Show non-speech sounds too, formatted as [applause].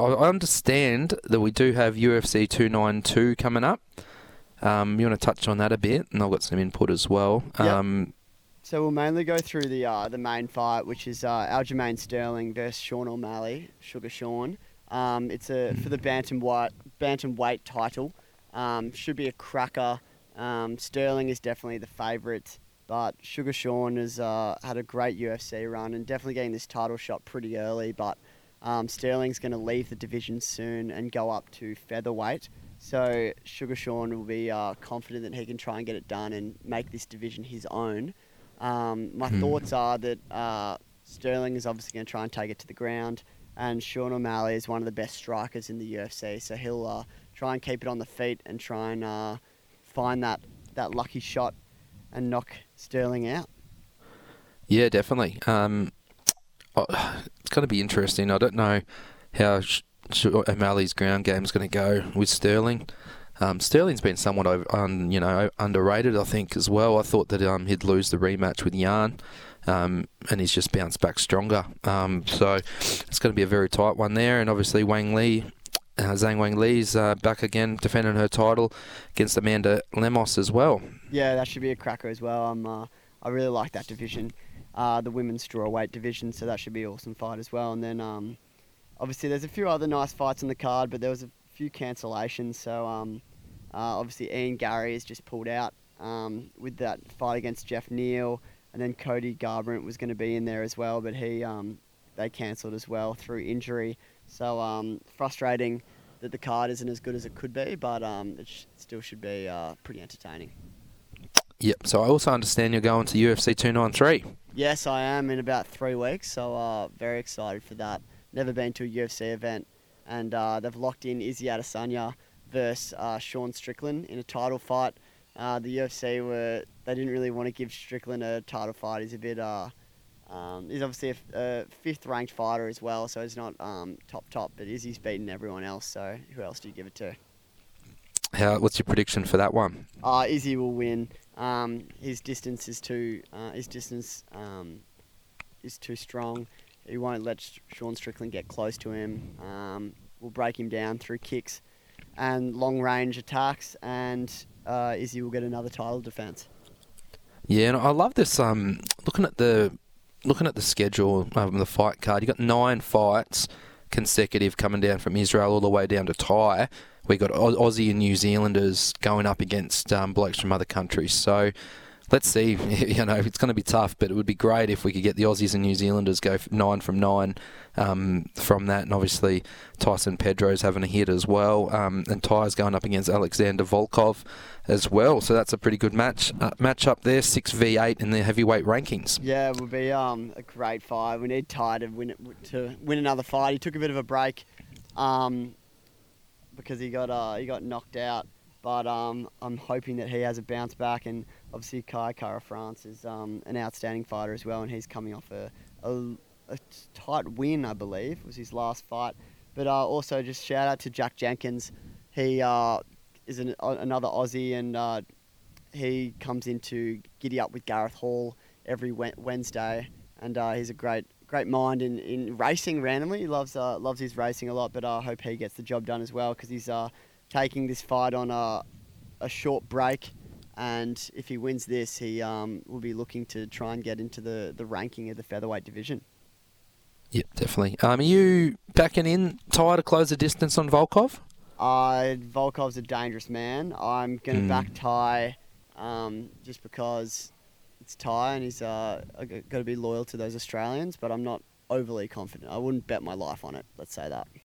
I understand that we do have UFC 292 coming up. Um, you want to touch on that a bit, and I've got some input as well. Yep. Um, So we'll mainly go through the uh, the main fight, which is uh, Aljamain Sterling versus Sean O'Malley, Sugar Sean. Um, it's a for the bantamweight bantamweight title. Um, should be a cracker. Um, Sterling is definitely the favourite, but Sugar Sean has uh, had a great UFC run and definitely getting this title shot pretty early. But um, Sterling's going to leave the division soon and go up to featherweight. So Sugar Sean will be uh, confident that he can try and get it done and make this division his own. Um, my Hmm. thoughts are that uh, Sterling is obviously going to try and take it to the ground, and Sean O'Malley is one of the best strikers in the UFC, so he'll uh, try and keep it on the feet and try and uh, find that, that lucky shot and knock Sterling out. Yeah, definitely. Um, going to be interesting. I don't know how Sh- Sh- O'Malley's ground game is going to go with Sterling. Um, Sterling's been somewhat over, you know underrated, I think, as well. I thought that um, he'd lose the rematch with Yan, um, and he's just bounced back stronger. Um, so it's going to be a very tight one there. And obviously Weili, uh, Zhang Weili's uh, back again, defending her title against Amanda Lemos as well. Yeah, that should be a cracker as well. I'm, uh, I really like that division, uh, the women's strawweight division, so that should be an awesome fight as well. And then um, obviously there's a few other nice fights on the card, but there was a few cancellations. So um, uh, obviously Ian Garry has just pulled out um, with that fight against Geoff Neal, and then Cody Garbrandt was going to be in there as well, but he um, they cancelled as well through injury. So um, frustrating that the card isn't as good as it could be, but um, it sh- still should be uh, pretty entertaining. Yep. So I also understand you're going to UFC 293. Yes, I am in about three weeks, so uh, very excited for that. Never been to a UFC event, and uh, they've locked in Izzy Adesanya versus uh, Sean Strickland in a title fight. Uh, the UFC were they didn't really want to give Strickland a title fight. He's a bit uh, um, he's obviously a fifth ranked fighter as well, so he's not um, top top. But Izzy's beaten everyone else, so who else do you give it to? How? What's your prediction for that one? Uh, Izzy will win. Um, his distance is too uh, his distance um, is too strong. He won't let Sean Strickland get close to him. Um, will break him down through kicks and long range attacks, and uh, Izzy will get another title defense. Yeah, and I love this. Um, looking at the looking at the schedule, um, the fight card. You got nine fights consecutive coming down from Israel all the way down to Ty. We got Au- Aussie and New Zealanders going up against um, blokes from other countries. So let's see. [laughs] You know, it's going to be tough, but it would be great if we could get the Aussies and New Zealanders go nine from nine um, from that. And obviously Tyson Pedro's having a hit as well, um, and Ty's going up against Alexander Volkov as well. So that's a pretty good match uh, match up there. Six v eight in the heavyweight rankings. Yeah, it would be um, a great fight. We need Ty to win it, to win another fight. He took a bit of a break um, because he got uh, he got knocked out. But um, I'm hoping that he has a bounce back. And obviously, Kai Kara France is um, an outstanding fighter as well, and he's coming off a, a, a tight win, I believe, was his last fight. But uh, also, just shout out to Jack Jenkins. He uh, is an, another Aussie, and uh, he comes into Giddy Up with Gareth Hall every Wednesday, and uh, he's a great great mind in, in racing. Randomly, he loves uh, loves his racing a lot, but I hope he gets the job done as well because he's uh, taking this fight on a a short break, and if he wins this, he um, will be looking to try and get into the, the ranking of the featherweight division. Yep, definitely. Um, are you backing in Ty to close the distance on Volkov? Uh, Volkov's a dangerous man. I'm going to Mm. back Ty um, just because it's Ty and he's uh, got to be loyal to those Australians, but I'm not overly confident. I wouldn't bet my life on it, let's say that.